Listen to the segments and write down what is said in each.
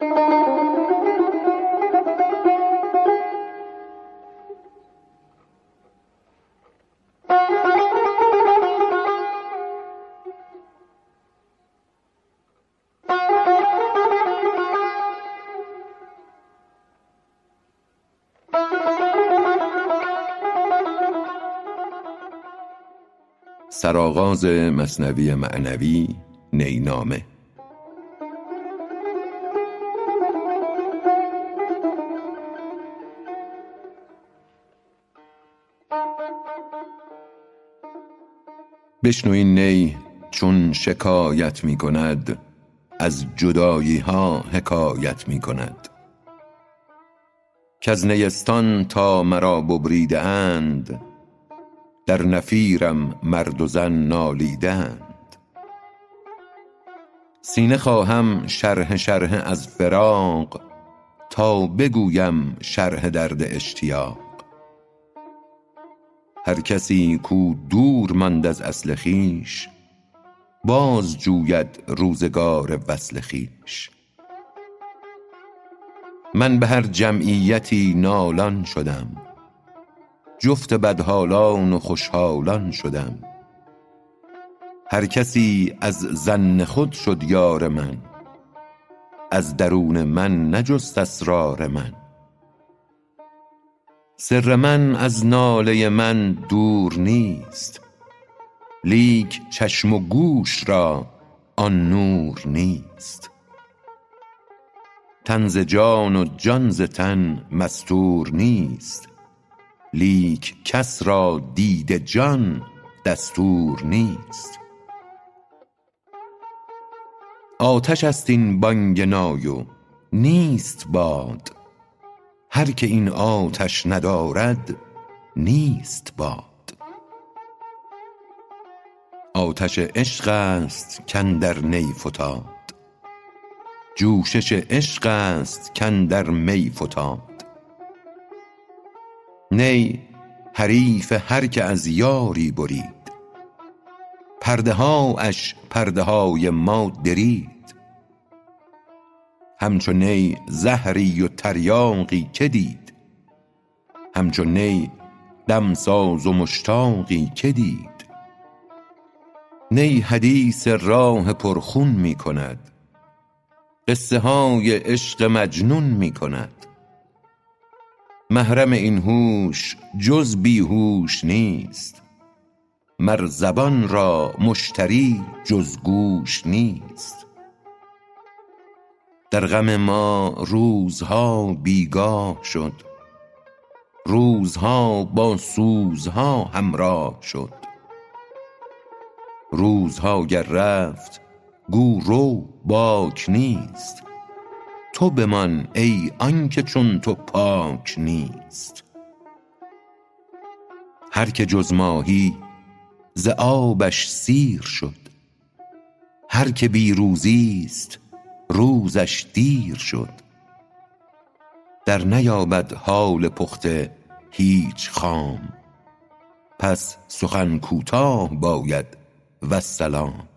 سرآغاز مثنوی معنوی نی بشنو این نی چون شکایت می کند از جدایی ها حکایت می کند. کز نیستان تا مرا ببریده اند در نفیرم مرد و زن نالیده اند. سینه خواهم شرحه شرحه از فراق تا بگویم شرح درد اشتیاق. هر کسی کو دور ماند از اصل خویش باز جوید روزگار وصل خویش. من به هر جمعیتی نالان شدم جفت بدحالان و خوشحالان شدم. هر کسی از ظن خود شد یار من از درون من نجست اسرار من. سر من از ناله من دور نیست. لیک چشم و گوش را آن نور نیست. تن ز جان و جان ز تن مستور نیست. لیک کس را دید جان دستور نیست. آتش است این بانگ نای نیست باد. هر که این آتش ندارد نیست باد. آتش عشق است کاندر نی فتاد جوشش عشق است کاندر می فتاد نی حریف هر که از یاری برید. پرده هاش پرده های ما درید. همچو نی زهری و تریاقی که دید. همچو نی دمساز و مشتاقی که دید. نی حدیث راه پرخون می کند. قصه های عشق مجنون می کند. محرم این هوش جز بی هوش نیست. مر زبان را مشتری جز گوش نیست. در غم ما روزها بی گاه شد. روزها با سوزها همراه شد. روزها گر رفت گو رو باک نیست. تو بمان ای آنکه چون تو پاک نیست. هر که جز ماهی ز آبش سیر شد. هر که بی روزیست روزش دیر شد. در نیابد حال پخته هیچ خام. پس سخن کوتاه باید والسلام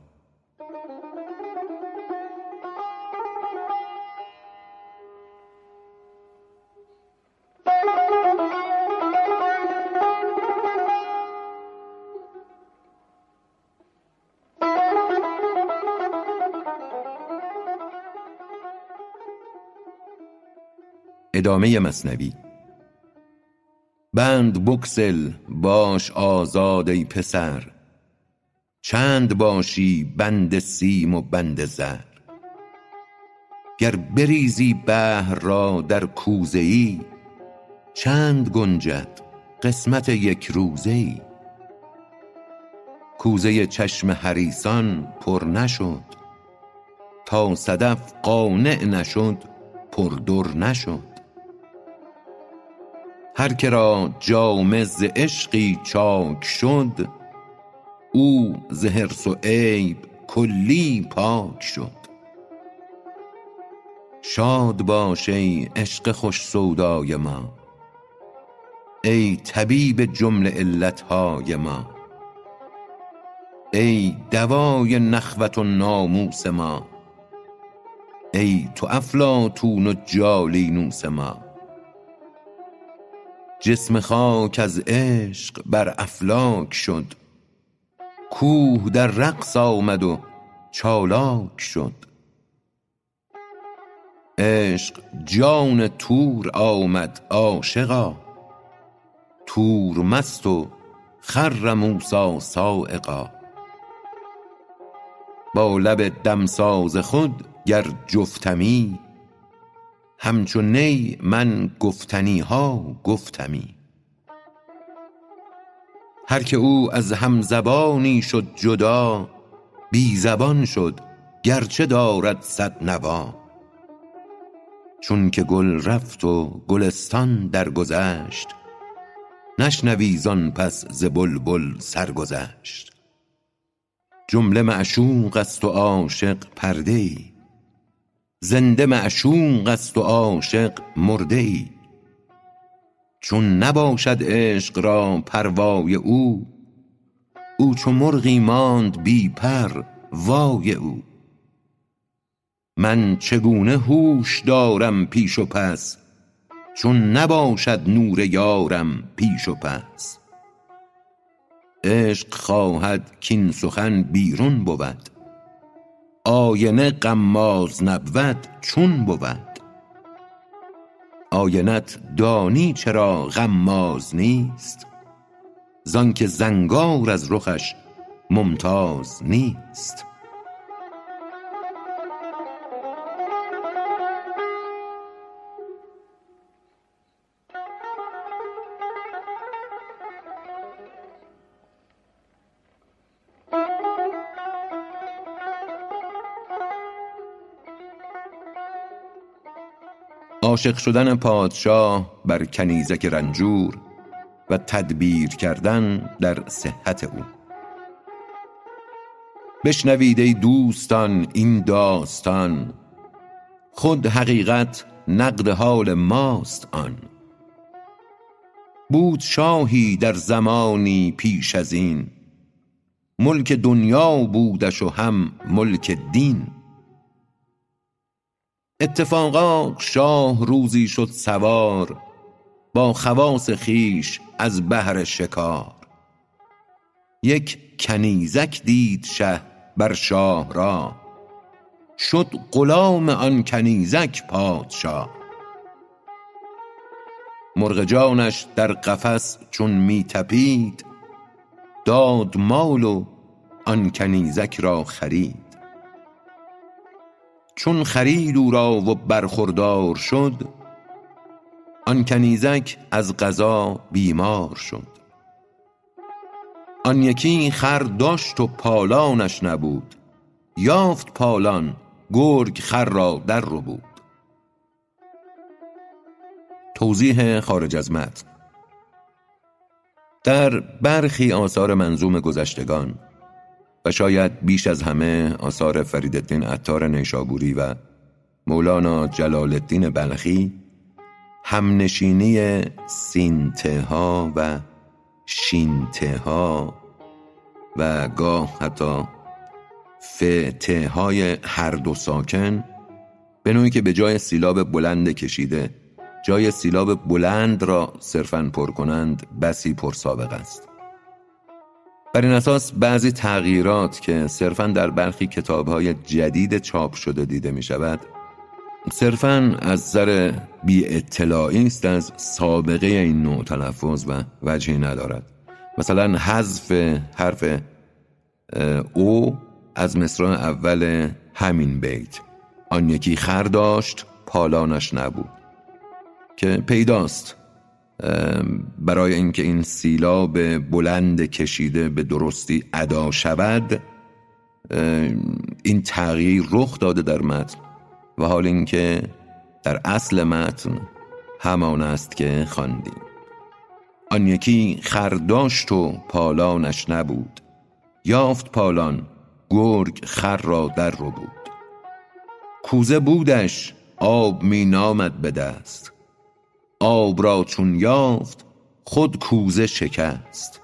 ادامه مثنوی بند بگسل باش آزاد ای پسر. چند باشی بند سیم و بند زر. گر بریزی بحر را در کوزه ای چند گنجد قسمت یک روزه ای کوزه چشم حریصان پر نشد تا صدف قانع نشد پر در نشد. هر که را جامه ز عشقی چاک شد او ز حرص و عیب کلی پاک شد. شاد باش ای عشق خوش سودای ما ای طبیب جمله علت های ما ای دوای نخوت و ناموس ما ای تو افلاطون و جالینوس ما. جسم خاک از عشق بر افلاک شد. کوه در رقص آمد و چالاک شد. عشق جان طور آمد عاشقا. طور مست و خر موسی صاعقا با لب دمساز خود گر جفتمی همچو نی من گفتنی ها گفتمی. هر که او از همزبانی شد جدا بی زبان شد گرچه دارد صد نوا. چون که گل رفت و گلستان درگذشت نشنوی زان پس ز بلبل سرگذشت. جمله معشوق است و عاشق پرده ای زنده معشوق است و عاشق مرده ای چون نباشد عشق را پروای او او چو مرغی ماند بی پر وای او. من چگونه هوش دارم پیش و پس چون نباشد نور یارم پیش و پس. عشق خواهد کاین سخن بیرون بود. آینه غماز نبود چون بود. آینت دانی چرا غماز نیست؟ زانکه زنگار از رخش ممتاز نیست. عاشق شدن پادشاه بر کنیزک رنجور و تدبیر کردن در صحت او. بشنوید ای دوستان این داستان خود حقیقت نقد حال ماست آن. بود شاهی در زمانی پیش از این ملک دنیا بودش و هم ملک دین. اتفاقا شاه روزی شد سوار با خواص خویش از بهر شکار. یک کنیزک دید شه بر شاهراه شد غلام آن کنیزک پادشاه. مرغ جانش در قفس چون می طپید داد مال و آن کنیزک را خرید. چون خرید او را و برخوردار شد آن کنیزک از قضا بیمار شد. آن یکی خر داشت و پالانش نبود یافت پالان گرگ خر را در ربود توضیح خارج از متن. در برخی آثار منظوم گذشتگان و شاید بیش از همه آثار فریدالدین عطار نیشابوری و مولانا جلال الدین بلخی همنشینی سین ته ها و شین ته ها و گاه حتی ف ته های هر دو ساکن به نوعی که به جای سیلاب بلند کشیده جای سیلاب بلند را صرفا پر کنند بسی پر سابق است. بر این اساس بعضی تغییرات که صرفا در برخی کتابهای جدید چاپ شده دیده می شود صرفا از سر بی اطلاعی است از سابقه این نوع تلفظ و وجهی ندارد. مثلا حذف حرف او از مصرع اول همین بیت. آن یکی خر داشت پالانش نبود. که پیداست. برای اینکه این سیلاب بلند کشیده به درستی ادا شود این تغییر رخ داده در متن و حال اینکه در اصل متن همان است که خواندیم. آن یکی خرداشت و پالانش نبود. یافت پالان گرگ خر را در رو بود. کوزه بودش آب می نامد به دست. آب را چون یافت خود کوزه شکست.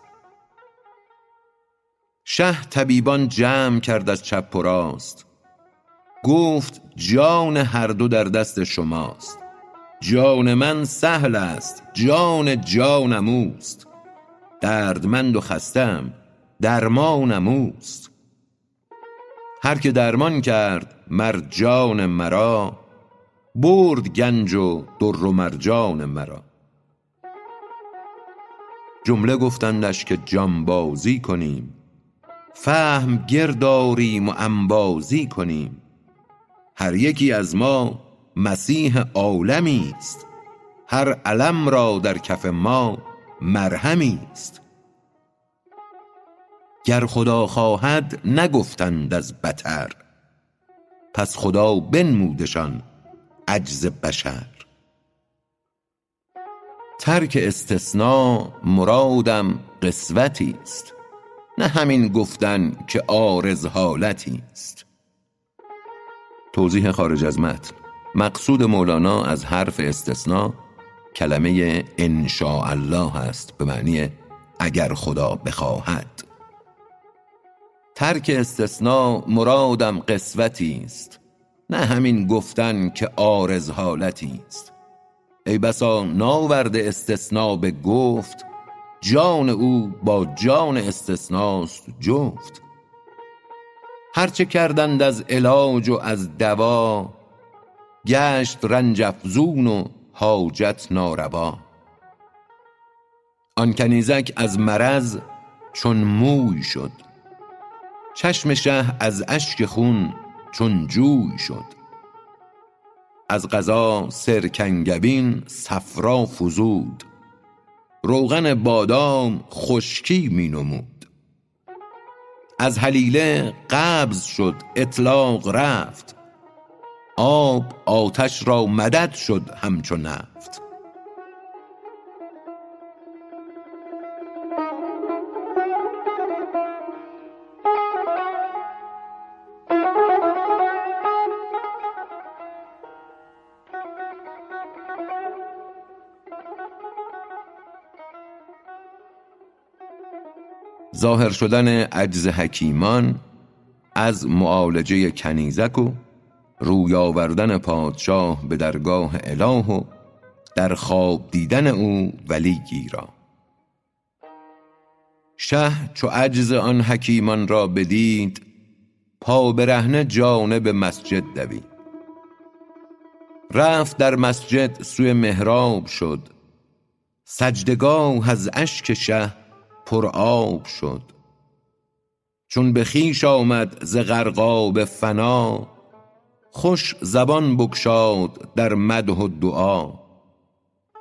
شه طبیبان جمع کرد از چپ و راست. گفت جان هر دو در دست شماست. جان من سهل است جان جانم اوست. دردمند و خستم درمانم اوست. هر که درمان کرد مر جان مرا. برد گنج و در و مرجان مرا. جمله گفتندش که جانبازی کنیم. فهم گرد آریم و انبازی کنیم. هر یکی از ما مسیح عالمی است. هر الم را در کف ما مرهمی است. گر خدا خواهد نگفتند از بطر پس خدا بنمودشان عجز بشر. ترک استثنا مرادم قسوتی است. نه همین گفتن که عارض حالتی است. توضیح خارج از متن. مقصود مولانا از حرف استثنا کلمه ان الله است به معنی اگر خدا بخواهد. ترک استثنا مرادم قسوتی است. نه همین گفتن که عارض حالتی است. ای بسا ناورد استثنا به گفت جان او با جان استثناست جفت. هرچه کردند از علاج و از دوا گشت رنج افزون و حاجت ناروا. آن کنیزک از مرض چون موی شد. چشم شه از اشک خون چون جوی شد. از قضا سرکنگبین صفرا فزود. روغن بادام خشکی می نمود. از هلیله قبض شد اطلاق رفت. آب آتش را مدد شد همچو نفت. ظاهر شدن عجز حکیمان از معالجه کنیزک و روی آوردن پادشاه به درگاه اله و در خواب دیدن او ولی گیرا شه چو عجز آن حکیمان را بدید پا برهنه جانب مسجد دوید. رفت در مسجد سوی محراب شد. سجدگاه از اشک شه پر آب شد. چون به خویش آمد ز غرقاب فنا خوش زبان بگشاد در مدح و دعا.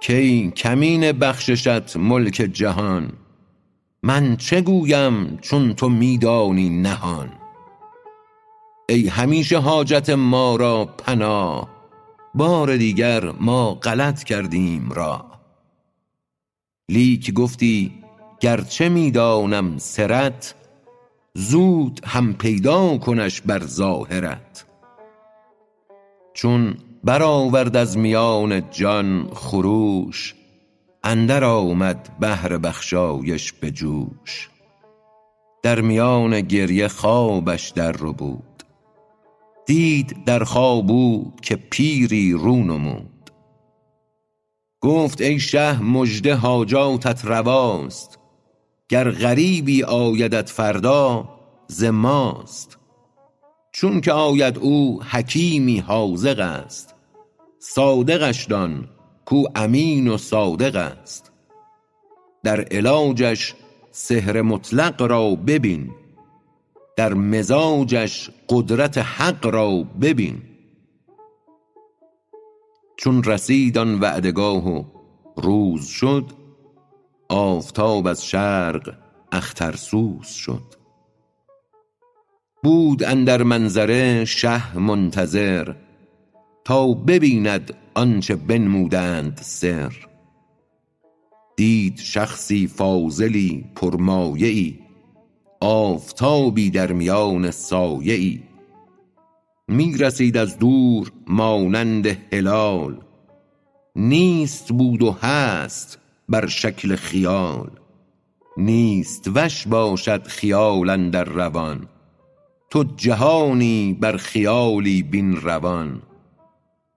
کای کمینه بخششت ملک جهان من چه گویم چون تو می دانی نهان؟ ای همیشه حاجت ما را پناه بار دیگر ما غلط کردیم راه لیک گفتی گرچه می دانم سرت زود هم پیدا کنش بر ظاهرت. چون برآورد از میان جان خروش اندر آمد بحر بخشایش به جوش. در میان گریه خوابش در ربود دید در خواب او که پیری رو نمود. گفت ای شه مژده حاجاتت رواست. گر غریبی آیدت فردا ز ماست. چون که آید او حکیمی حاذق است صادقش دان کو امین و صادق است. در علاجش سحر مطلق را ببین در مزاجش قدرت حق را ببین. چون رسید آن وعده گاه و روز شد آفتاب از شرق اخترسوز شد. بود اندر منظره شه منتظر تا ببیند آنچه بنمودند سر. دید شخصی فاضلی پرمایه ای آفتابی در میان سایه ای می رسید از دور مانند هلال. نیست بود و هست بر شکل خیال. نیست وش باشد خیال اندر روان. تو جهانی بر خیالی بین روان.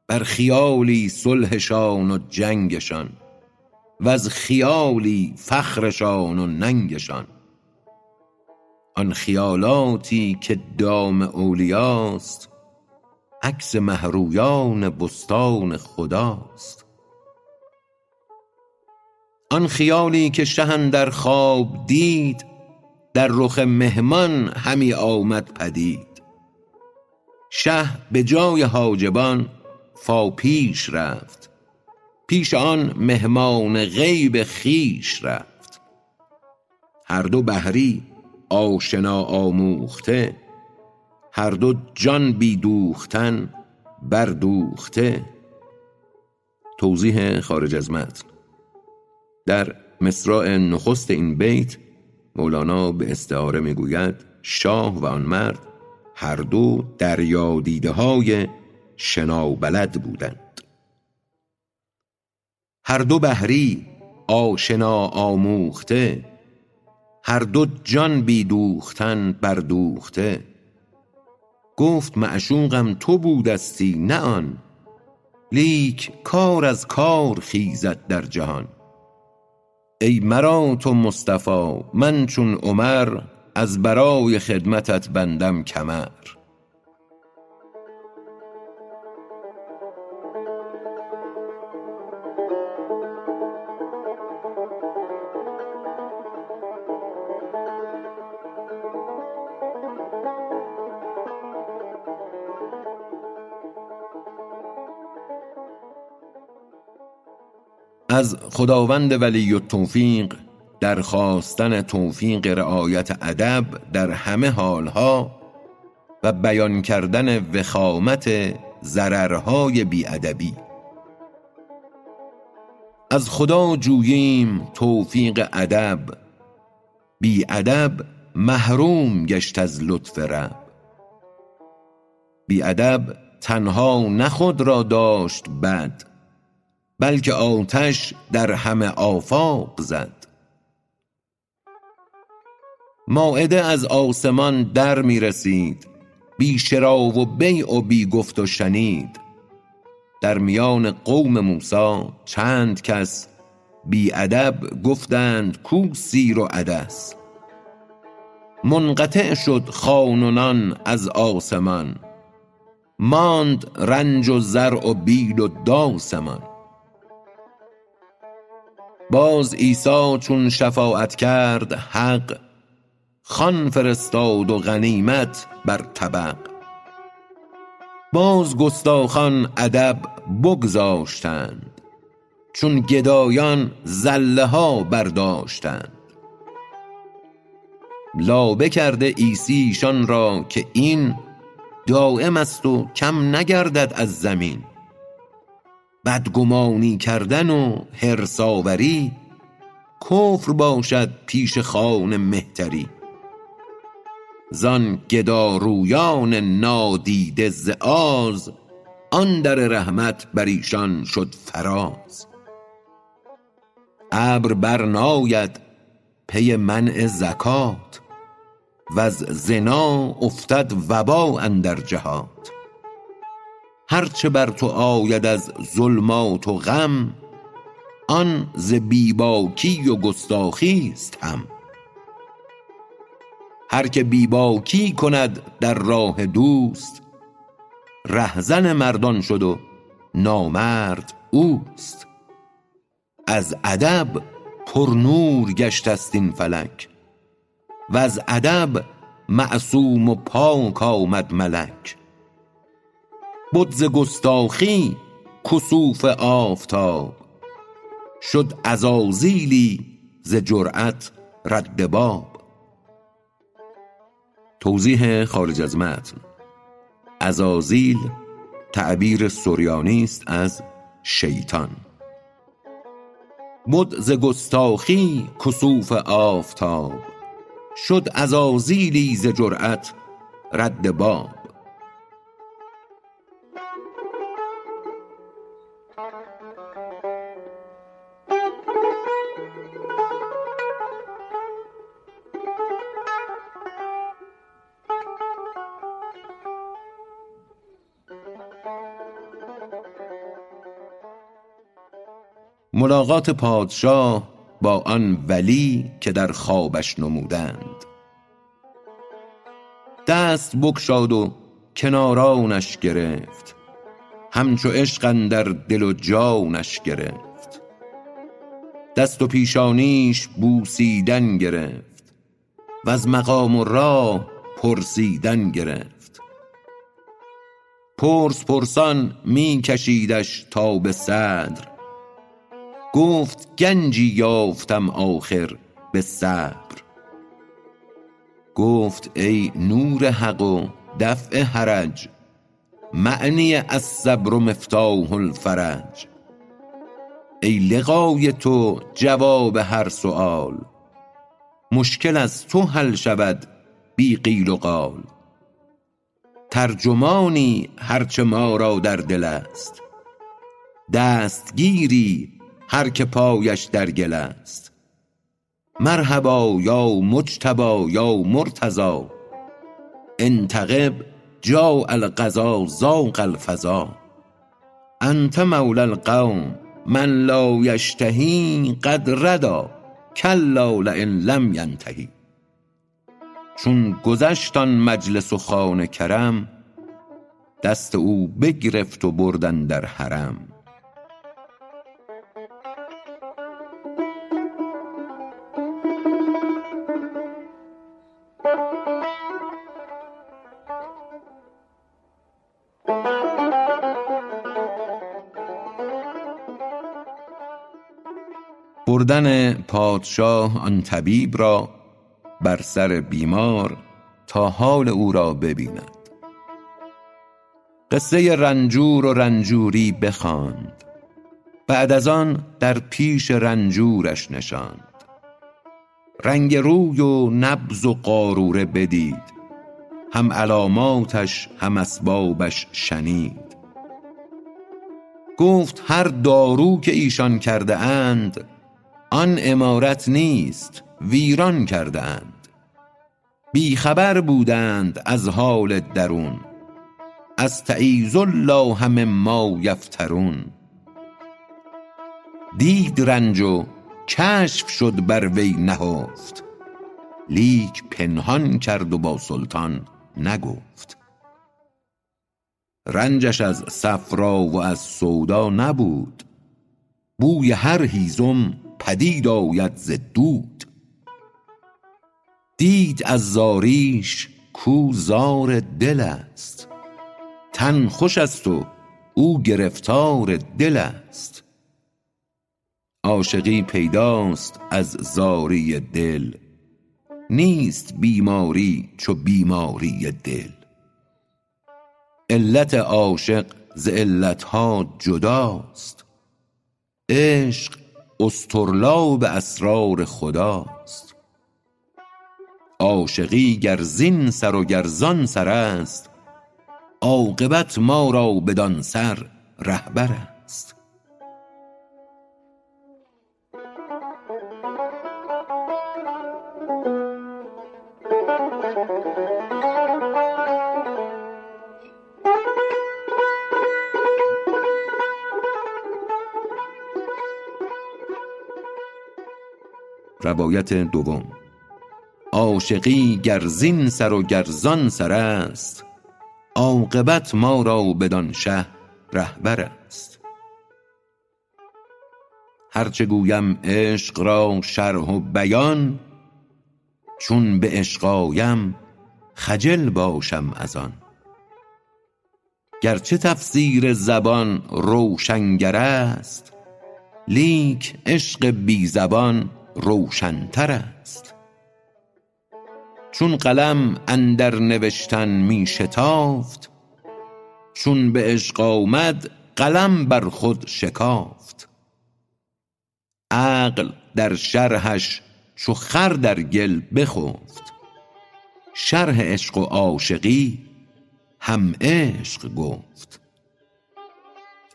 بر خیالی صلحشان و جنگشان. وز خیالی فخرشان و ننگشان. آن خیالاتی که دام اولیاست عکس مهرویان بستان خداست. آن خیالی که شه اندر خواب دید در رخ مهمان همی آمد پدید. شه به جای حاجبان فاپیش رفت پیش آن مهمان غیب خویش رفت. هر دو بحری آشنا آموخته هر دو جان بی دوختن بردوخته. توضیح خارج از متن. در مصراع نخست این بیت مولانا به استعاره می‌گوید شاه و آن مرد هر دو دریا دیده های شنابلد بودند. هر دو بحری آشنا آموخته هر دو جان بی دوختن بردوخته. گفت معشوقم تو بودستی نه آن. لیک کار از کار خیزد در جهان. ای مرا تو مصطفی من چون عمر از برای خدمتت بندم کمر. از خداوند ولی التوفیق در خواستن توفیق رعایت ادب در همه حالها و بیان کردن وخامت ضررهای بی ادبی از خدا جوییم توفیق ادب. بی ادب محروم گشت از لطف رب. بی ادب تنها نه خود را داشت بد. بلکه آتش در همه آفاق زد. مایده از آسمان در می رسید بی شری و بیع و بی گفت و شنید. در میان قوم موسی چند کس بی ادب گفتند کو سیر و عدس. منقطع شد خوان و نان از آسمان ماند رنج و زرع و بیل و داسمان. باز عیسی چون شفاعت کرد حق خوان فرستاد و غنیمت بر طبق. باز گستاخان ادب بگذاشتند چون گدایان زله ها برداشتند. لابه کرده عیسی ایشان را که این دایم است و کم نگردد از زمین. بدگمانی کردن و حرص آوری کفر باشد پیش خوان مهتری. زان گدارویان نادیده ز آز آن در رحمت بر ایشان شد فراز. ابر بر ناید پی منع زکات وز زنا افتد وبا اندر جهات. هر چه بر تو آید از ظلمات و غم آن ز بی باکی و گستاخی است هم. هر که بی باکی کند در راه دوست رهزن مردان شد و نامرد اوست. از ادب پرنور گشته ست این فلک وز ادب معصوم و پاک آمد ملک. بد ز گستاخی کسوف آفتاب. شد عزازیلی ز جرأت رد باب. توضیح خارج از متن. عزازیل تعبیر سریانی است از شیطان. بد ز گستاخی کسوف آفتاب. شد عزازیلی ز جرأت رد باب. ملاقات پادشاه با آن ولی که در خوابش نمودند. دست بگشاد و کنارانش گرفت. همچو عشق اندر دل و جانش گرفت. دست و پیشانیش بوسیدن گرفت. وز مقام و راه پرسیدن گرفت. پرس پرسان می کشیدش تا به صدر. گفت گنجی یافتم آخر به صبر. گفت ای نور حق و دفع حرج معنی الصبر مفتاح الفرج. ای لقای تو جواب هر سؤال مشکل از تو حل شود بی قیل و قال. ترجمانی هر چه ما را در دل است دستگیری هر که پایش در گل است. مرحبا یا مجتبی یا مرتضی. انتقب جاء القضا ضاق الفضا. انت مولی القوم من لا یشتهی قد ردا کلا لین لم ینتهی. چون گذشت آن مجلس و خوان کرم دست او بگرفت و برد اندر حرم. بردن پادشاه آن طبیب را بر سر بیمار تا حال او را ببیند. قصه رنجور و رنجوری بخواند. بعد از آن در پیش رنجورش نشاند. رنگ روی و نبض و قاروره بدید. هم علاماتش هم اسبابش شنید. گفت هر دارو که ایشان کرده اند آن عمارت نیست ویران کرده اند بی خبر بودند از حال درون أستعيذ الله مما يفترون. دید رنج و کشف شد بر وی نهفت لیک پنهان کرد و با سلطان نگفت. رنجش از صفرا و از سودا نبود بوی هر هیزم پدید آید ز دود. دید از زاریش کو زار دل است. تن خوش است و او گرفتار دل است. عاشقی پیداست از زاری دل. نیست بیماری چو بیماری دل. علت عاشق ز علت ها جداست. عشق اصطرلاب اسرار خداست. عاشقی گر زین سر و گر زان سر است عاقبت ما را بدان سر رهبر روایت دوم. عاشقی گر زین سر و گر زان سر است عاقبت ما را بدان شه رهبر است. هر چه گویم عشق را شرح و بیان چون به عشق آیم خجل باشم از آن. گرچه تفسیر زبان روشنگر است لیک عشق بی زبان روشن تر است. چون قلم اندر نوشتن می شتافت چون به عشق آمد قلم بر خود شکافت. عقل در شرحش چو خر در گل بخفت. شرح عشق و عاشقی هم عشق گفت.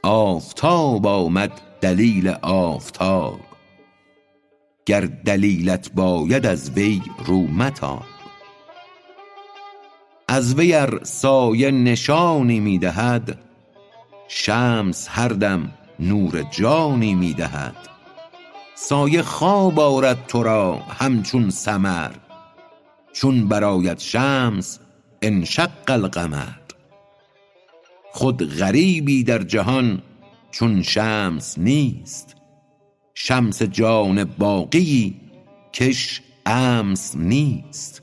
آفتاب آمد دلیل آفتاب. گر دلیلت باید از وی رو متاب از وی ار سایه نشانی می دهد شمس هر دم نور جانی می دهد. سایه خواب آرد تو را همچون سمر چون برآید شمس انشق القمر. خود غریبی در جهان چون شمس نیست. شمس جان باقیی کش امس نیست.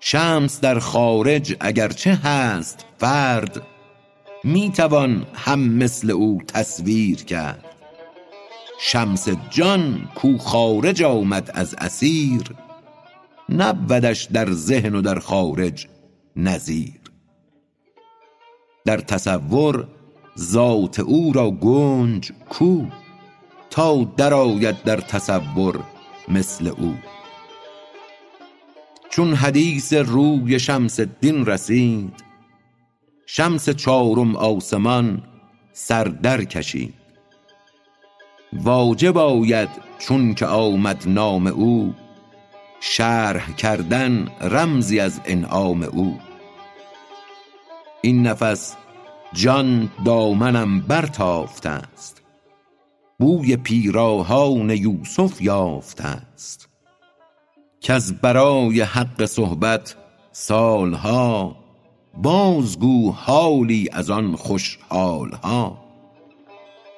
شمس در خارج اگرچه هست فرد می توان هم مثل او تصویر کرد. شمس جان کو خارج آمد از اثیر نبودش در ذهن و در خارج نظیر. در تصور ذات او را گنج کو؟ تا درآید در تصور مثل او. چون حدیث روی شمس الدین رسید شمس چارم آسمان سر در کشید. واجب آید چون که آمد نام او شرح کردن رمزی از انعام او. این نفس جان دامنم برتافته است. بوی پیراهان یوسف یافته است. کز برای حق صحبت سالها بازگو حالی از آن خوش حالها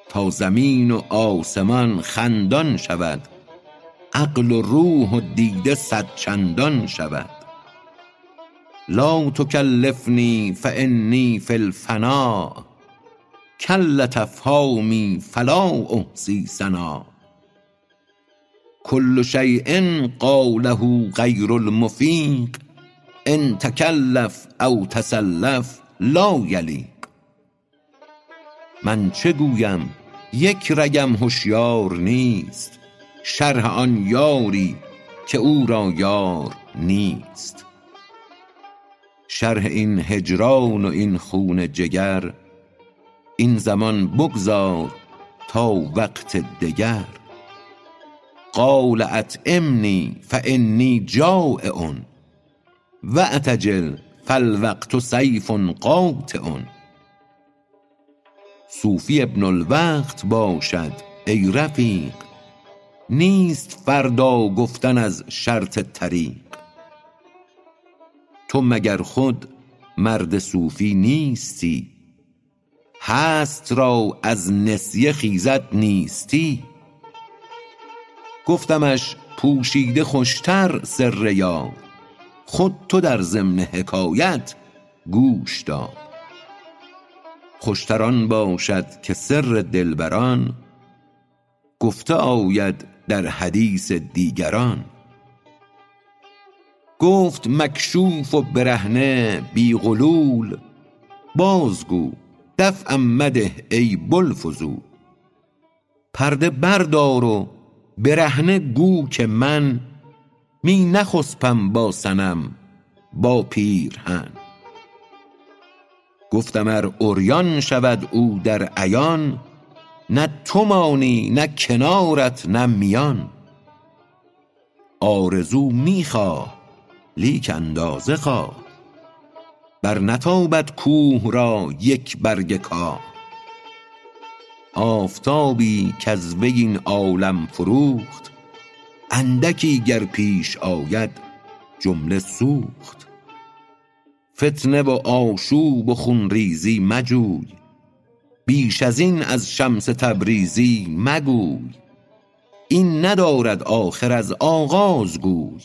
تا زمین و آسمان خندان شود عقل و روح و دیده صد چندان شود. لا تکلفنی فانی فی الفنا. کلت افهامی فلا احصی ثنا. کل شیء قاله غیر المفیق ان تکلف او تسلف لا یلیق. من چه گویم؟ یک رگم هشیار نیست شرح آن یاری که او را یار نیست. شرح این هجران و این خون جگر این زمان بگذار تا وقت دگر. قال اطعمنی فانی جایع واعتجل فالوقت سیف قاطع صوفی ابن الوقت باشد ای رفیق نیست فردا گفتن از شرط طریق. تو مگر خود مرد صوفی نیستی؟ هست را از نسیه خیزد نیستی. گفتمش پوشیده خوشتر سر یار خود تو در ضمن حکایت گوش دار خوشتر آن باشد که سر دلبران گفته آید در حدیث دیگران. گفت مکشوف و برهنه بی غلول بازگو دفعم مده ای بوالفضول. پرده بردار و برهنه گو که من می نخسپم با صنم با پیرهن. گفتم ار عریان شود او در عیان نه تو مانی نه کنارت نه میان. آرزو می خواه لیک اندازه خواه. بر نتابد کوه را یک برگ کاه. آفتابی کز وی این عالم فروخت اندکی گر پیش آید جمله سوخت. فتنه و آشوب و خون ریزی مجوی بیش ازین از شمس تبریزی مگوی. این ندارد آخر از آغاز گوی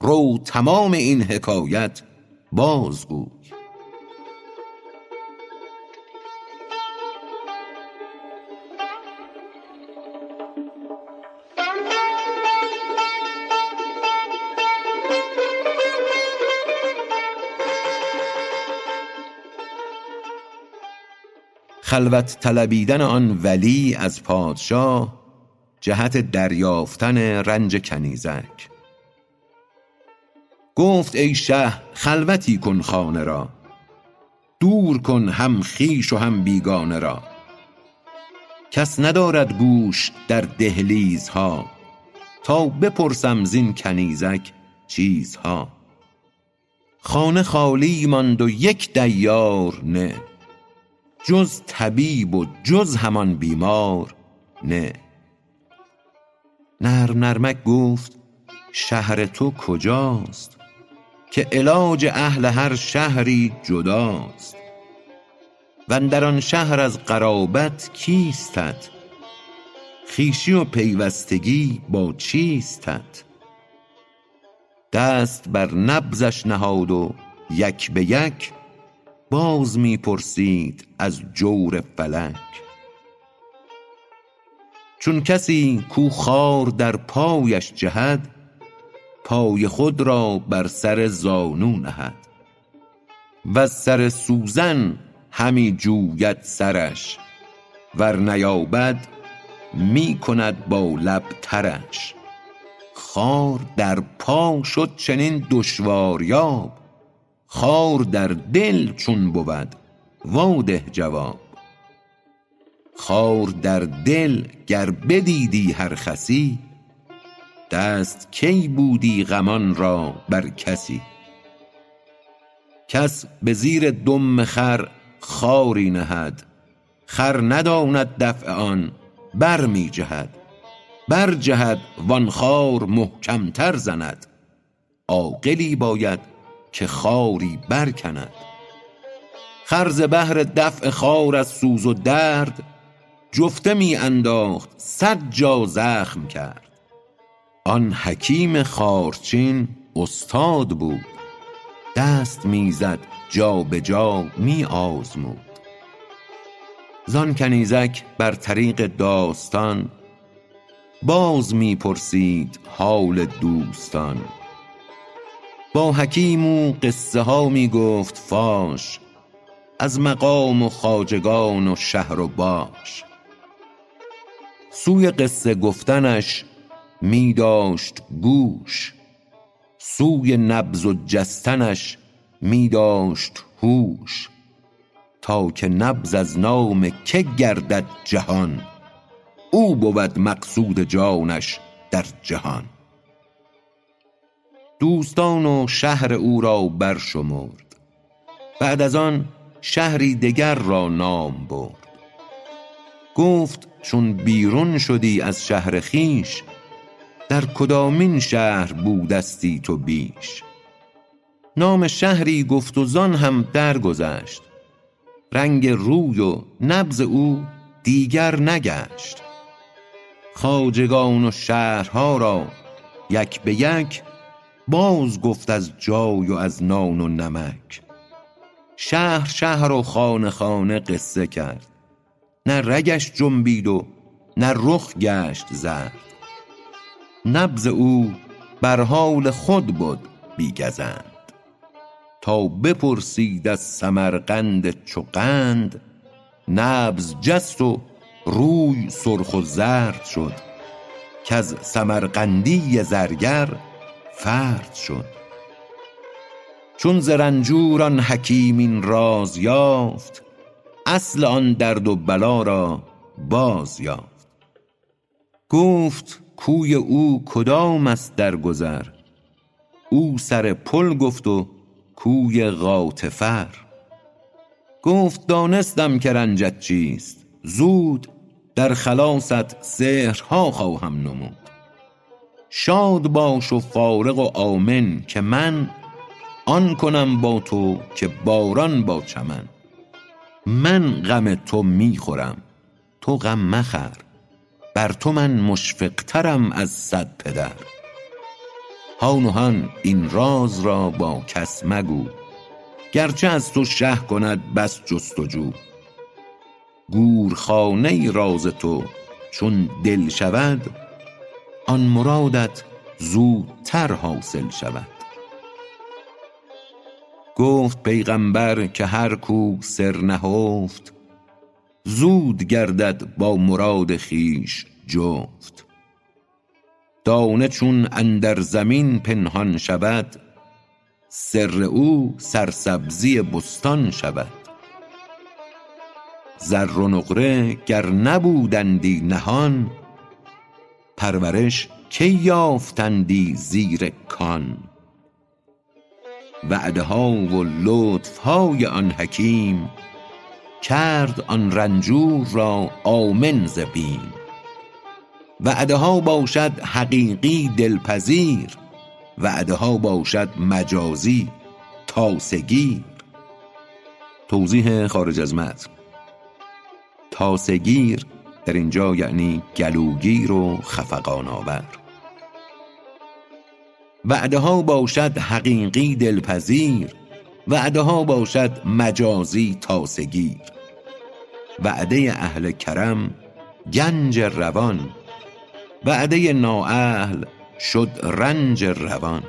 رو تمام این حکایت بازگوی خلوت طلبیدن آن ولی از پادشاه جهت دریافتن رنج کنیزک. گفت ای شه خلوتی کن خانه را. دور کن هم خویش و هم بیگانه را. کس ندارد گوش در دهلیزها تا بپرسم زین کنیزک چیزها. خانه خالی ماند و یک دیار نه. جز طبیب و جز همان بیمار نه. نر نرمک گفت شهر تو کجاست؟ که علاج اهل هر شهری جداست. وندر آن شهر از قرابت کیستت؟ خویشی و پیوستگی با چیستت؟ دست بر نبضش نهاد و یک به یک باز می پرسید از جور فلک. چون کسی کو خار در پایش جهد پای خود را بر سر زانو نهد وز سر سوزن همی جوید سرش ور نیابد می کند با لب ترش خار در پا شد چنین دشواریاب خار در دل چون بود وا ده جواب خار در دل گر بدیدی هر خسی دست کی بودی غمان را بر کسی؟ کس به زیر دم خر خاری نهد خر نداند دفع آن بر می جهد. بر جهد وان خار محکم تر زند عاقلی باید که خاری بر کند خر ز بهر دفع خار از سوز و درد جفته می انداخت صد جا زخم کرد. آن حکیم خارچین استاد بود. دست می زد جا به جا می آزمود زان کنیزک بر طریق داستان باز می پرسید حال دوستان. با حکیم او قصه ها می گفت فاش از مقام و خواجگان و شهر و باش. سوی قصه گفتنش می داشت گوش سوی نبض و جستنش می داشت هوش تا که نبض از نام که گردد جهان او بود مقصود جانش در جهان. دوستان و شهر او را برشمرد بعد از آن شهری دگر را نام برد. گفت چون بیرون شدی از شهر خویش در کدامین شهر بودستی تو بیش؟ نام شهری گفت و زان هم درگذشت. رنگ روی و نبض او دیگر نگشت. خواجگان و شهرها را یک به یک باز گفت از جای و از نان و نمک. شهر شهر و خانه خانه قصه کرد. نه رگش جنبید و نه رخ گشت زرد. نبض او بر حال خود بد بی گزند تا بپرسید از سمرقند چو قند نبض جست و روی سرخ و زرد شد. کز سمرقندی زرگر فرد شد. چون ز رنجور آن حکیم این راز یافت اصل آن درد و بلا را باز یافت. گفت کوی او کدام است در گذر؟ او سر پل گفت و کوی غاطفر. گفت دانستم که رنجت چیست. زود در خلاصت سحرها خواهم نمود. شاد باش و فارغ و آمن که من آن کنم با تو که باران با چمن. من غم تو می خورم تو غم مخور بر تو من مشفق ترم از صد پدر. هان و هان این راز را با کس مگو. گرچه از تو شه کند بس جست و جو گورخانه راز تو چون دل شود آن مرادت زودتر حاصل شود. گفت پیغامبر که هر کو سر نهفت زود گردد با مراد خویش. جفت. دانه چون اندر زمین پنهان شود سر او سرسبزی بستان شود. زر و نقره گر نبودندی نهان پرورش کی یافتندی زیر کان. وعده ها و لطف های آن حکیم کرد آن رنجور را آمن ز بیم. وعده ها باشد حقیقی دلپذیر وعده ها باشد مجازی تاسگیر توضیح خارج از متن. تاسگیر در اینجا یعنی گلوگیر و خفقان آور وعده ها باشد حقیقی دلپذیر وعده ها باشد مجازی تاسگیر. وعده اهل کرم گنج روان. وعده نااهل شد رنج روان.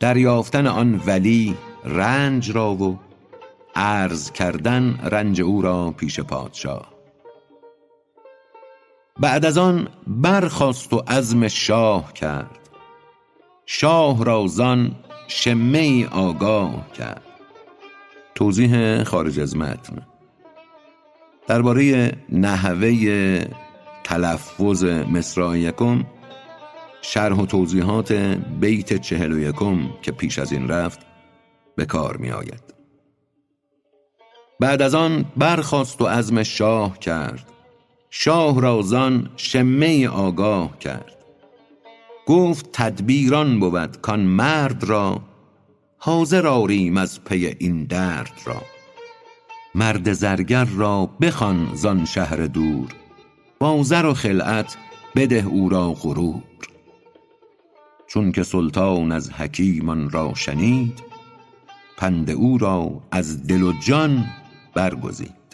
دریافتن آن ولی رنج را و عرض کردن رنج او را پیش پادشاه. بعد از آن برخاست و عزم شاه کرد. شاه را زان شمه آگاه کرد. توضیح خارج از متن. درباره نحوه تلفظ مصرع یکم شرح و توضیحات بیت چهل و یکم که پیش از این رفت به کار می آید. بعد از آن برخاست و عزم شاه کرد. شاه را زان شمه آگاه کرد. گفت تدبیران بود کان مرد را حاضر آریم از پی این درد را. مرد زرگر را بخوان زان شهر دور با زر و خلعت بده او را غرور. چون که سلطان از حکیمان را شنید پند او را از دل و جان برگزید.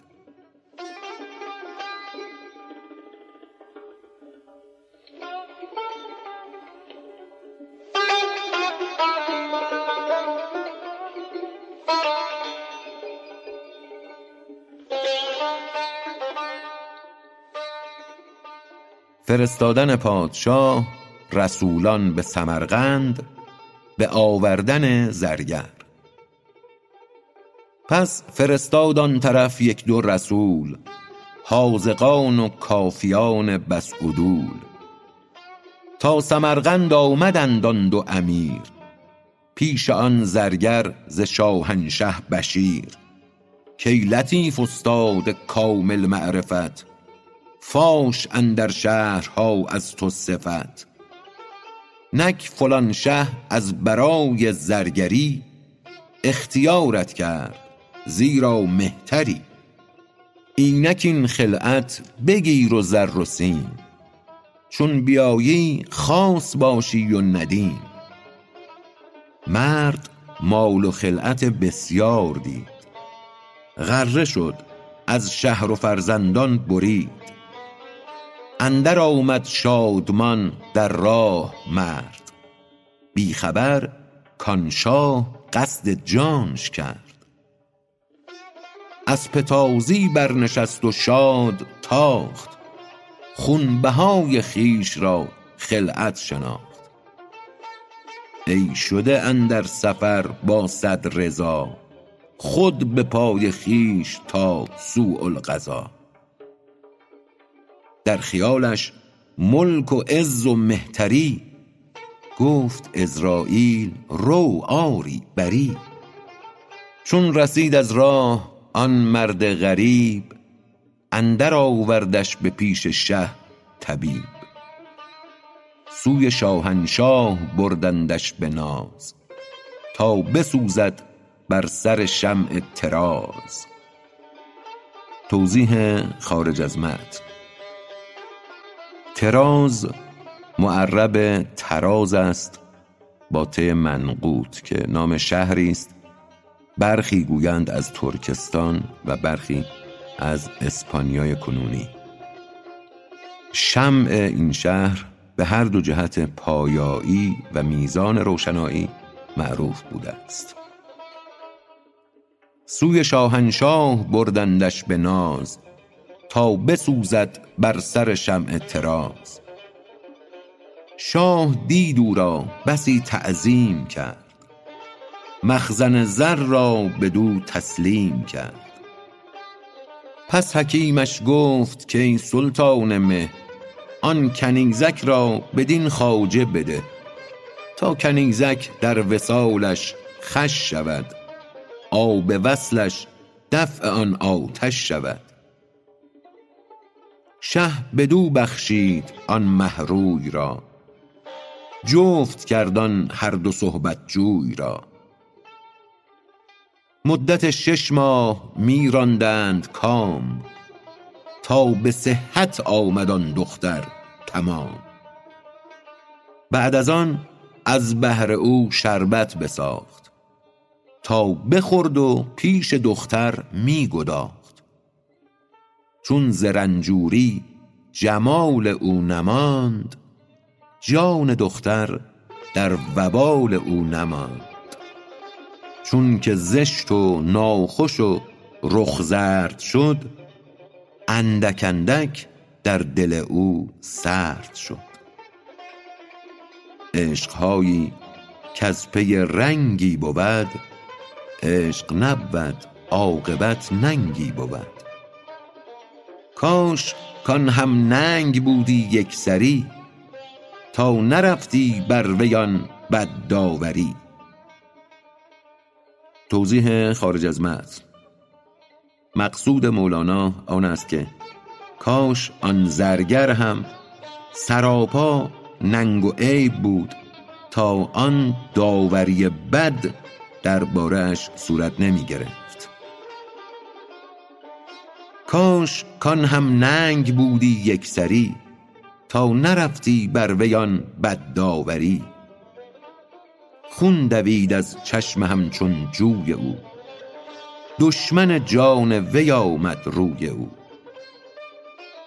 فرستادن پادشاه رسولان به سمرقند به آوردن زرگر. پس فرستاد آن طرف یک دو رسول حاذقان و کافیان بس عدول تا سمرقند آمدند آن دو امیر پیش آن زرگر ز شاهنشه بشیر. کای لطیف استاد کامل معرفت فاش اندر شهرها از تو صفت. نک فلان شه از برای زرگری اختیارت کرد. زیرا مهتری. اینک این خلعت بگیر و زر و سیم. چون بیایی خاص باشی و ندیم. مرد مال و خلعت بسیار دید. غره شد از شهر و فرزندان برید. اندر آمد شادمان در راه مرد. بی خبر کان شاه قصد جانش کرد. اسپ تازی برنشست و شاد تاخت. خونبهای خویش را خلعت شناخت. ای شده اندر سفر با صد رضا خود به پای خویش تا سوء القضا. در خیالش ملک و عز و مهتری گفت عزراییل رو آری بری. چون رسید از راه آن مرد غریب اندر آوردش به پیش شه طبیب. سوی شاهنشاه بردندش به ناز تا بسوزد بر سر شمع طراز. توضیح خارج از متن. طراز معرب طراز است با ت منقوط که نام شهری است برخی گویند از ترکستان و برخی از اسپانیای کنونی. شمع این شهر به هر دو جهت پایایی و میزان روشنایی معروف بوده است. سوی شاهنشاه بردندش به ناز تا بسوزد بر سر شمع طراز. شاه دید او را بسی تعظیم کرد. مخزن زر را بدو تسلیم کرد. پس حکیمش گفت که این سلطان مه آن کنیزک را بدین خواجه بده تا کنیزک در وصالش خوش شود آب وصلش دفع آن آتش شود. شه بدو بخشید آن مه روی را جفت کرد آن هر دو صحبت جوی را. مدت شش ماه می راندند کام تا به صحت آمد آن دختر تمام. بعد از آن از بهر او شربت بساخت تا بخورد و پیش دختر می گداخت چون ز رنجوری جمال او نماند جان دختر در وبال او نماند. چون که زشت و ناخوش و رخ زرد شد اندک اندک در دل او سرد شد. عشقهایی کز پی رنگی بود عشق نبود عاقبت ننگی بود. کاش کان هم ننگ بودی یکسری تا نرفتی بر وی آن بد داوری توضیح خارج از متن. مقصود مولانا آن است که کاش آن زرگر هم سراپا ننگ و عیب بود تا آن داوری بد درباره اش صورت نمی گرفت کاش کان هم ننگ بودی یکسری تا نرفتی بر وی آن بد داوری. خون دوید از چشم همچون جوی او. دشمن جان وی آمد روی او.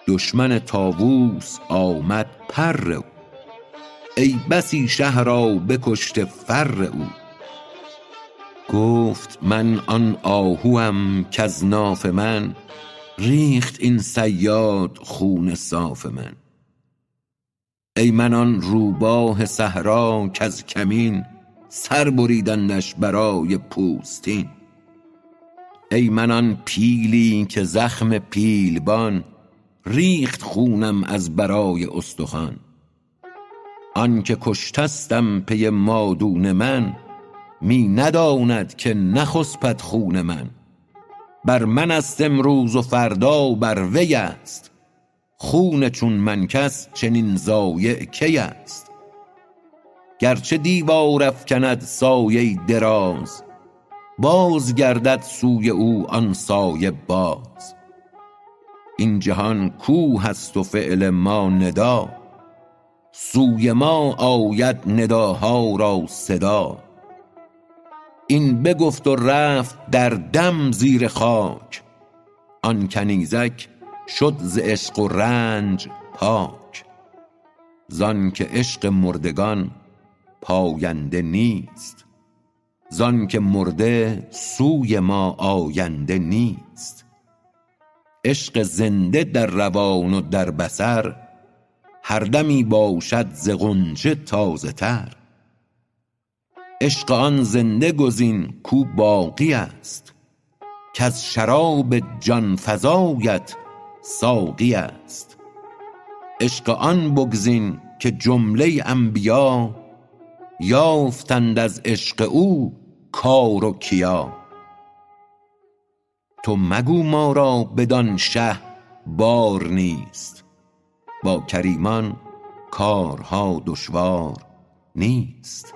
دشمن طاووس آمد پر او. ای بسی شه را بکشته فر او. گفت من آن آهوم کز ناف من ریخت این صیاد خون صاف من. ای من آن روباه صحرا کز کمین سر بریدندش برای پوستین. ای من آن پیلی که زخم پیلبان ریخت خونم از برای استخوان. آن که کشتستم پی مادون من می نداند که نخسپد خون من. بر من است امروز و فردا بر وی است. خون چون من کس چنین ضایع کی است؟ گرچه دیوار افکند سایه دراز باز گردد سوی او آن سایه باز. این جهان کوه است و فعل ما ندا سوی ما آید نداها را صدا. این بگفت و رفت در دم زیر خاک آن کنیزک شد ز عشق و رنج پاک. زان که عشق مردگان پاینده نیست. زان که مرده سوی ما آینده نیست. عشق زنده در روان و در بصر هر دمی باشد ز غنچه تازه تر. عشق آن زنده گزین کو باقی است. کز شراب جان فزایت ساقی است. عشق آن بگزین که جمله انبیا یافتند از عشق او کار و کیا. تو مگو ما را بدان شه بار نیست. با کریمان کارها دشوار نیست.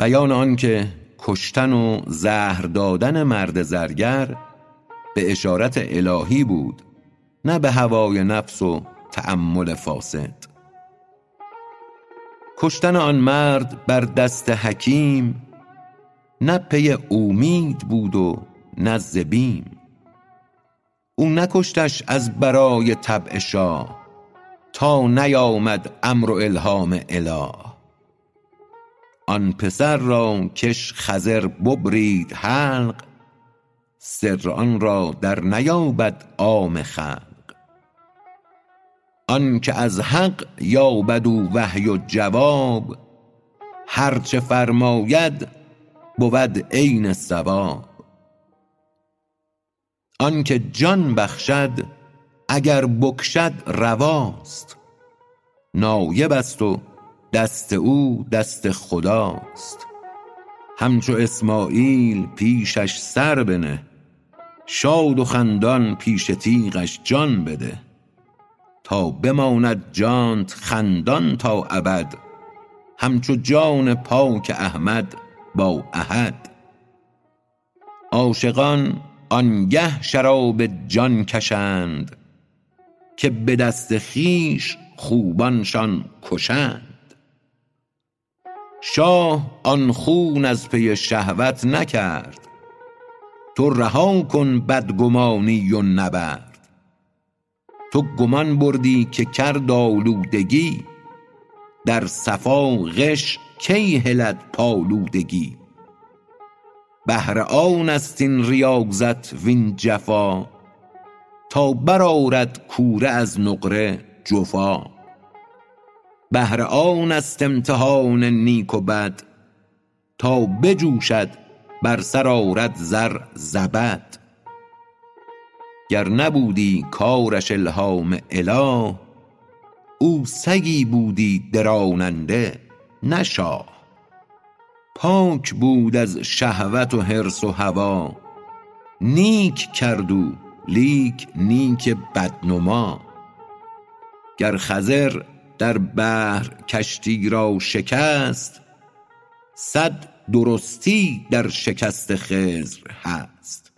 بیان آن که کشتن و زهر دادن مرد زرگر به اشارت الهی بود نه به هوای نفس و تأمل فاسد. کشتن آن مرد بر دست حکیم نه پی اومید بود و نه ز بیم. او نکشتش از برای طبع شاه تا نیامد امر و الهام اله. آن پسر را کش خضر ببرید حلق سر آن را در نیابد عام خلق. آنک از حق یابد او وحی و جواب هر چه فرماید بود عین صواب آنک جان بخشد اگر بکشد رواست نایب است و دست او دست خداست. همچو اسماعیل پیشش سر بنه شاد و خندان پیش تیغش جان بده. تا بماند جانت خندان تا ابد همچو جان پاک احمد با احد. عاشقان آنگه شراب جان کشند که به دست خویش خوبانشان کشند. شاه آن خون از پی شهوت نکرد. تو رها کن بدگمانی و نبرد. تو گمان بردی که کرد آلودگی. در صفا غش کی هلد پالودگی. بهر آن است این ریاضت وین جفا. تا برآرد کوره از نقره جفا. بهر آن است امتحان نیک و بد. تا بجوشد بر سر آرد زر زبد. گر نبودی کارش الهام اله او سگی بودی دراننده نه شاه. پاک بود از شهوت و حرص و هوا. نیک کرد او لیک نیک بدنما. گر خضر در بحر کشتی را شکست صد درستی در شکست خضر هست.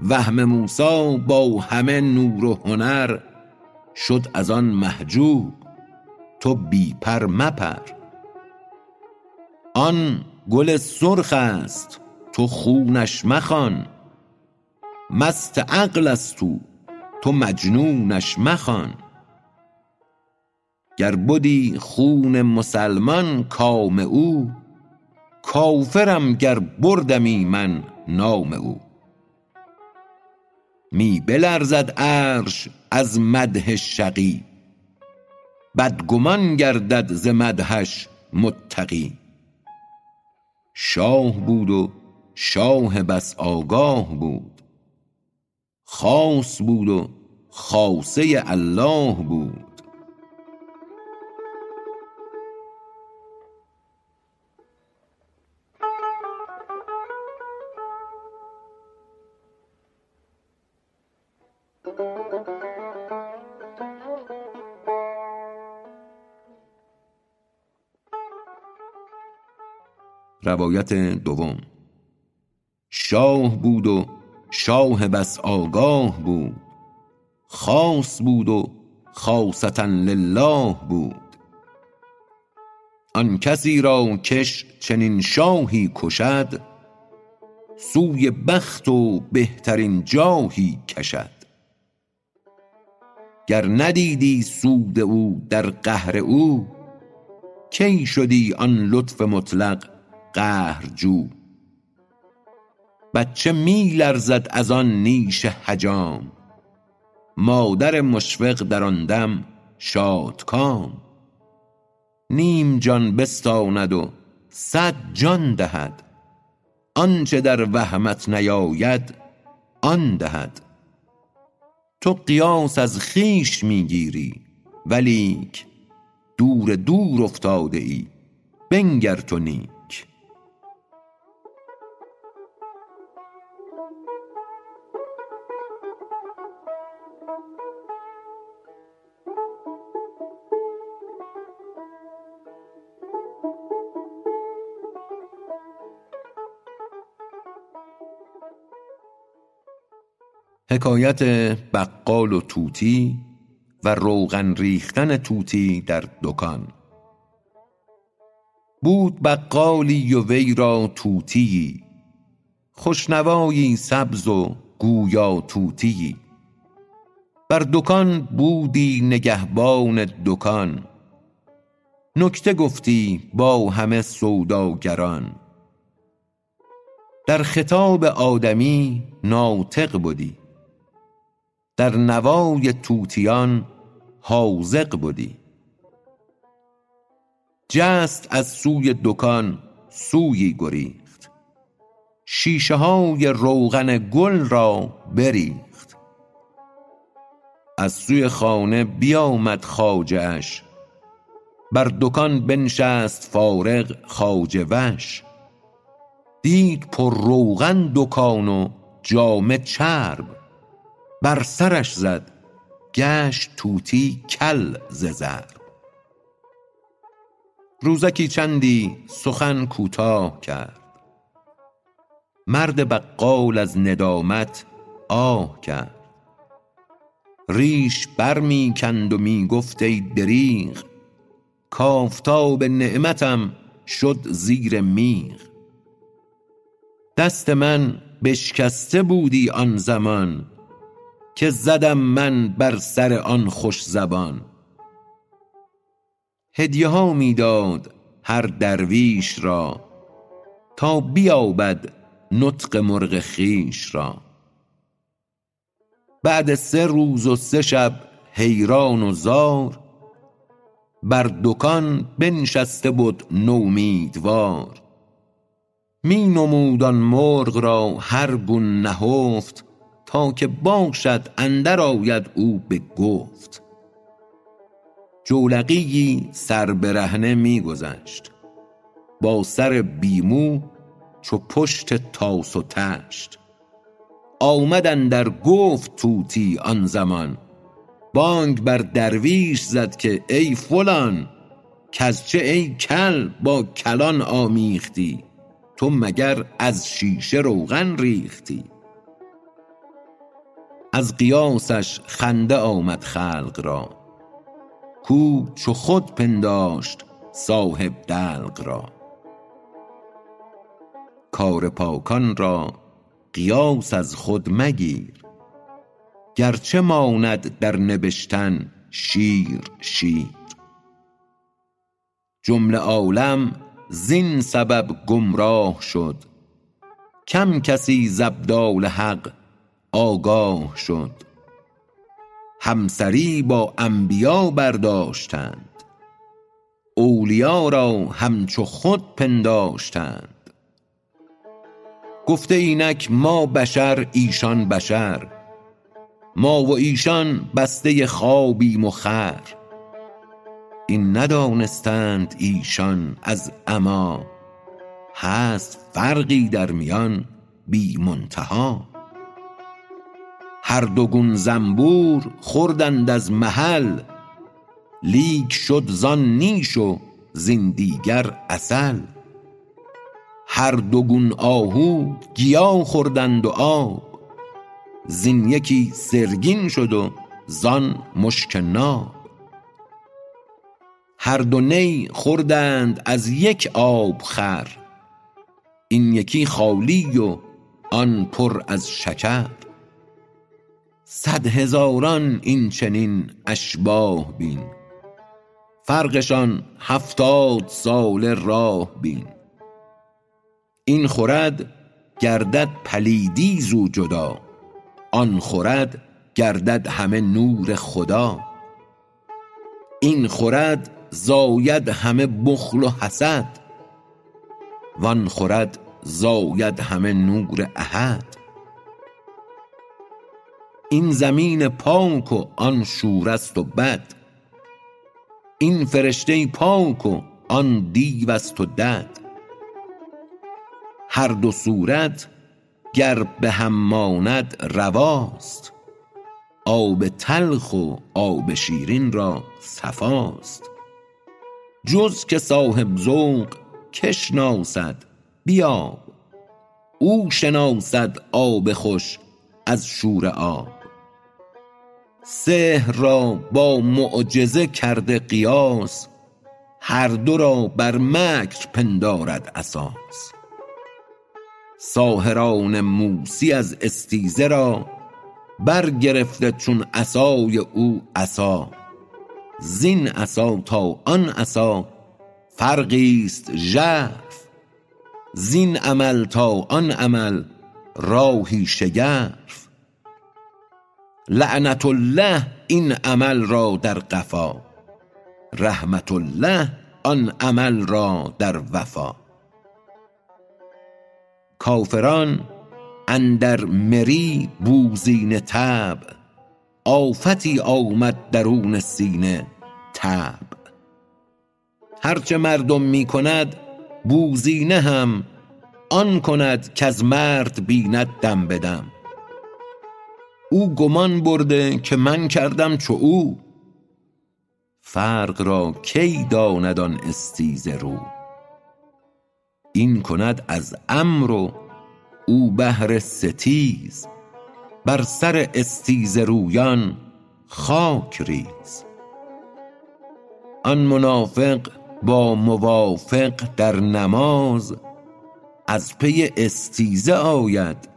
وهم موسی با همه نور و هنر شد از آن محجوب تو بی پر مپر. آن گل سرخ است تو خونش مخوان. مست عقل است او تو مجنونش مخوان. گر بدی خون مسلمان کام او کافرم گر بردمی من نام او. می بلرزد عرش از مدح شقی بدگمان گردد ز مدحش متقی. شاه بود و شاه بس آگاه بود خاص بود و خاصه الله بود. روایت دوم. شاه بود و شاه بس آگاه بود. خاص بود و خاصة لله بود. آن کسی را کش چنین شاهی کشد سوی بخت و بهترین جاهی کشد. گر ندیدی سود او در قهر او کی شدی آن لطف مطلق قهرجو. بچه می لرزد از آن نیش حجام. مادر مشفق در آن دم شادکام. نیم جان بستاند و صد جان دهد. آنچه در وهمت نیاید آن دهد. تو قیاس از خویش می گیری ولیک دور دور افتاده ای بنگر تو نیک حکایت بقال و طوطی و روغن ریختن طوطی در دکان. بود بقالی و وی را طوطیی خوش نوایی سبز و گویا طوطیی. بر دکان بودی نگهبان دکان نکته گفتی با همه سوداگران. در خطاب آدمی ناطق بدی در نوای طوطیان حاذق بدی جست از سوی دکان سویی گریخت. شیشه های روغن گل را بریخت. از سوی خانه بیامد خواجه اش بر دکان بنشست فارغ خواجه وش دید پر روغن دکان و جامه چرب. بر سرش زد. گشت طوطی کل ز ضرب روزکی چندی سخن کوتاه کرد. مرد بقال از ندامت آه کرد. ریش بر می کند و می گفت ای دریغ. کآفتاب نعمتم شد زیر میغ. دست من بشکسته بودی آن زمان. که زدم من بر سر آن خوش زبان. هدیه ها می داد هر درویش را تا بیابد نطق مرغ خویش را. بعد سه روز و سه شب حیران و زار بر دکان بنشسته بد نومیدوار. می نمود مرغ را هر گون نهفت تا که باشد اندر آید او به گفت. جولقیی سر برهنه می گذشت. با سر بی مو چو پشت طاس و طشت. آمد اندر گفت طوطی آن زمان بانگ بر درویش زد که ای فلان کز چه ای کل با کلان آمیختی؟ تو مگر از شیشه روغن ریختی؟ از قیاسش خنده آمد خلق را. کو چو خود پنداشت صاحب دلق را. کار پاکان را قیاس از خود مگیر. گرچه ماند در نبشتن شیر شیر. جمله عالم زین سبب گمراه شد. کم کسی ز ابدال حق آگاه شد. همسری با انبیا برداشتند. اولیا را همچو خود پنداشتند. گفته اینک ما بشر ایشان بشر. ما و ایشان بسته خوابیم و خور این ندانستند ایشان از عمی هست فرقی در میان بی منتها. هر دو گون زنبور خوردند از محل. لیک شد زان نیش و زین دیگر عسل. هر دو گون آهو گیا خوردند و آب. زین یکی سرگین شد و زان مشک ناب. هر دو نی خوردند از یک آبخور این یکی خالی و آن پر از شکر. صد هزاران این چنین اشباه بین. فرقشان هفتاد ساله راه بین. این خورد گردد پلیدی زو جدا آن خورد گردد همه نور خدا. این خورد زاید همه بخل و حسد وان خورد زاید همه نور احد. این زمین پاک و آن شورست و بد. این فرشته پاک و آن دیوست و دد. هر دو صورت گر به هم ماند رواست. آب تلخ و آب شیرین را صفاست. جز که صاحب ذوق که شناسد بیاب او شناسد آب خوش از شور آب. سحر را با معجزه کرده قیاس هر دو را بر مکر پندارد اساس. ساحران موسی از استیزه را برگرفته چون عصای او عصا. زین عصا تا آن عصا فرقی است ژرف زین عمل تا آن عمل راهی شگرف. لعنت الله این عمل را در قفا. رحمت الله آن عمل را در وفا. کافران اندر مری بوزینه طبع آفتی آمد درون سینه طبع هرچه مردم می کند بوزینه هم آن کند کز مرد بیند دم به دم. او گمان برده که من کردم چو او. فرق را کی داند آن استیزه رو؟ این کند از امر و او بهر ستیز. بر سر استیزه رویان خاک ریز. آن منافق با موافق در نماز از پی استیزه آید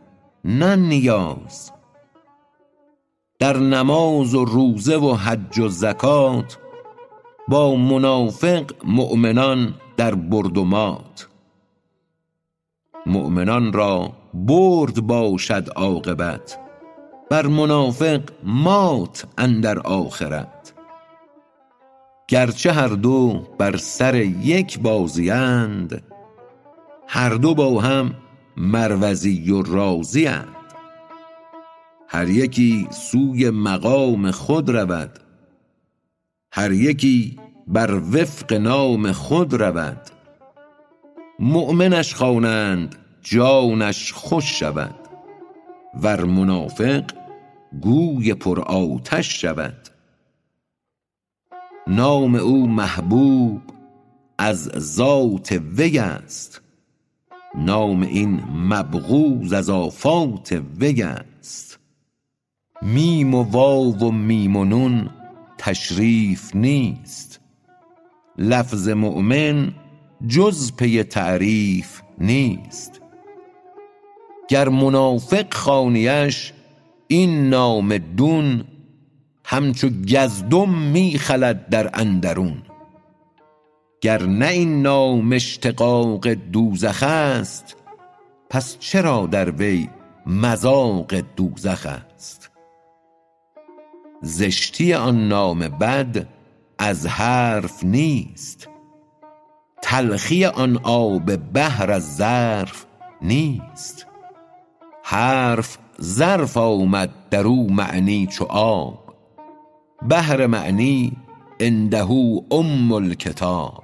نه نیاز. در نماز و روزه و حج و زکات با منافق مؤمنان در برد و مات. مؤمنان را برد باشد عاقبت بر منافق مات اندر آخرت. گرچه هر دو بر سر یک بازی اند هر دو با هم مروزی و رازی اند. هر یکی سوی مقام خود رود. هر یکی بر وفق نام خود رود. مؤمنش خوانند جانش خوش شود. ور منافق گوی پر آتش شود. نام او محبوب از ذات وی است. نام این مبغوض از آفات وی است. میم و واو و میم و نون تشریف نیست. لفظ مؤمن جز پی تعریف نیست. گر منافق خوانیش این نام دون همچو گزدم می خلد در اندرون. گر نه این نام اشتقاق دوزخ است پس چرا در وی مذاق دوزخ است؟ زشتی آن نام بد از حرف نیست. تلخی آن آب بحر از ظرف نیست. حرف ظرف آمد در او معنی چو آب. بحر معنی عنده ام الکتاب.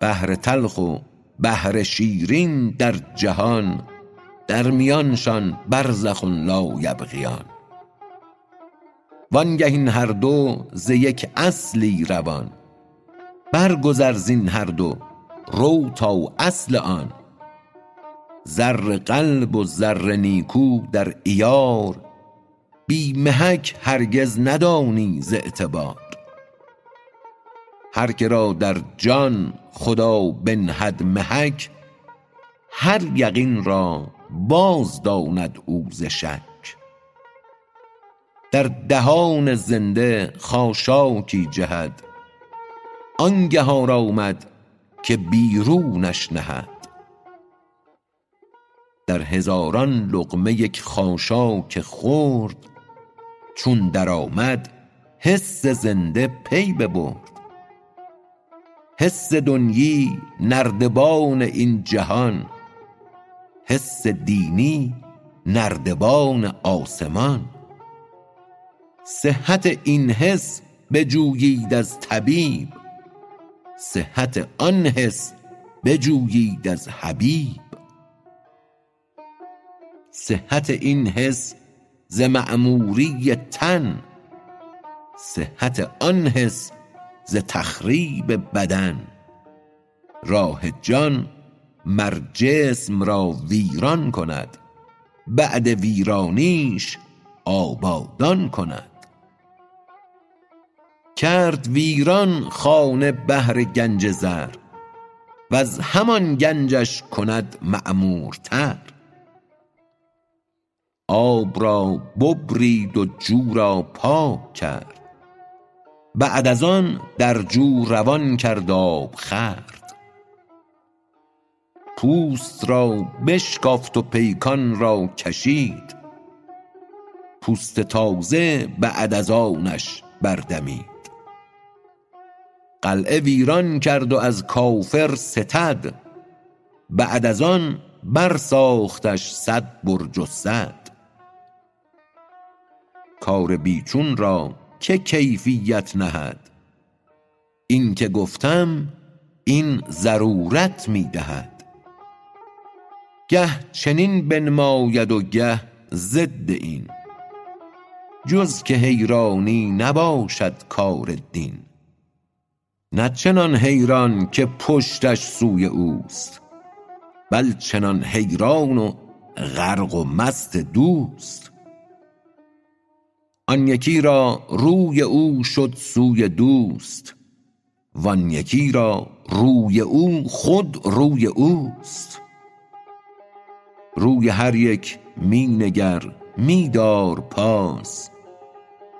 بحر تلخ و بحر شیرین در جهان در میانشان برزخ لا یبغیان. وانگه این هر دو ز یک اصلی روان. برگذر زین هر دو رو تا اصل آن. زر قلب و زر نیکو در عیار بی محک هرگز ندانی ز اعتبار. هر که را در جان خدا بنهد محک هر یقین را باز داند او ز شک. در دهان زنده خاشاکی جهد آنگه آرامد که بیرونش نهد. در هزاران لقمه یک خاشاک خرد چون درآمد حس زنده پی ببرد. حس دنیی نردبان این جهان حس دینی نردبان آسمان. صحت این حس بجویید از طبیب. صحت آن حس بجویید از حبیب. صحت این حس ز معموری تن. صحت آن حس ز تخریب بدن. راه جان مر جسم را ویران کند. بعد ویرانیش آبادان کند. کرد ویران خانه بهر گنج زر وز همان گنجش کند معمورتر آب را ببرید و جو را پاک کرد بعد از آن در جو روان کرد آب خورد پوست را بشکافت و پیکان را کشید پوست تازه بعد از آنش بردمید قلعه ویران کرد و از کافر ستد. بعد از آن برساختش صد برج و سد کار بی چون را که کیفیت نهد. این که گفتم این ضرورت می دهد گه چنین بنماید و گه ضد این. جز که حیرانی نباشد کار دین. نه چنان حیران که پشتش سوی اوست بل چنان حیران و غرق و مست دوست. آن یکی را روی او شد سوی دوست وان یکی را روی او خود روی اوست. روی هر یک می نگر می دار پاس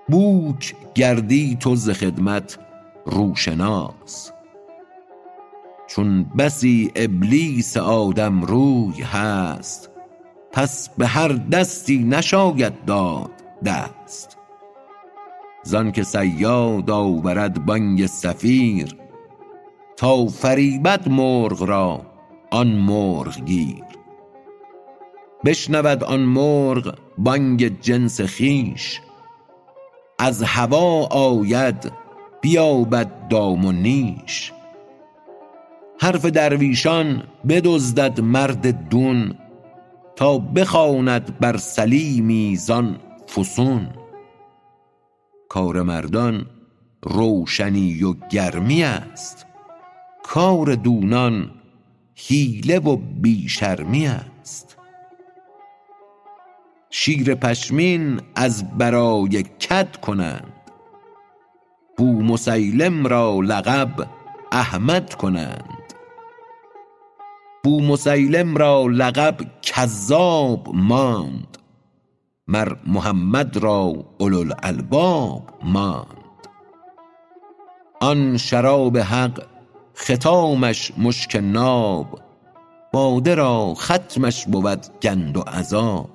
بوک گردی تو ز خدمت روشناس. چون بسی ابلیس آدم روی هست پس به هر دستی نشاید داد دست. زانکه صیاد آورد بانگ صفیر تا فریبد مرغ را آن مرغ گیر. بشنود آن مرغ بانگ جنس خویش از هوا آید بیابد دام و نیش. حرف درویشان بدزدد مرد دون تا بخواند بر سلیمی زان فسون. کار مردان روشنی و گرمی است کار دونان حیله و بی شرمی است. شیر پشمین از برای کد کنند بومسیلم را لقب احمد کنند. بومسیلم را لقب کذاب ماند. مر محمد را اولوالالباب ماند. آن شراب حق ختامش مشک ناب باده را ختمش بود گند و عذاب.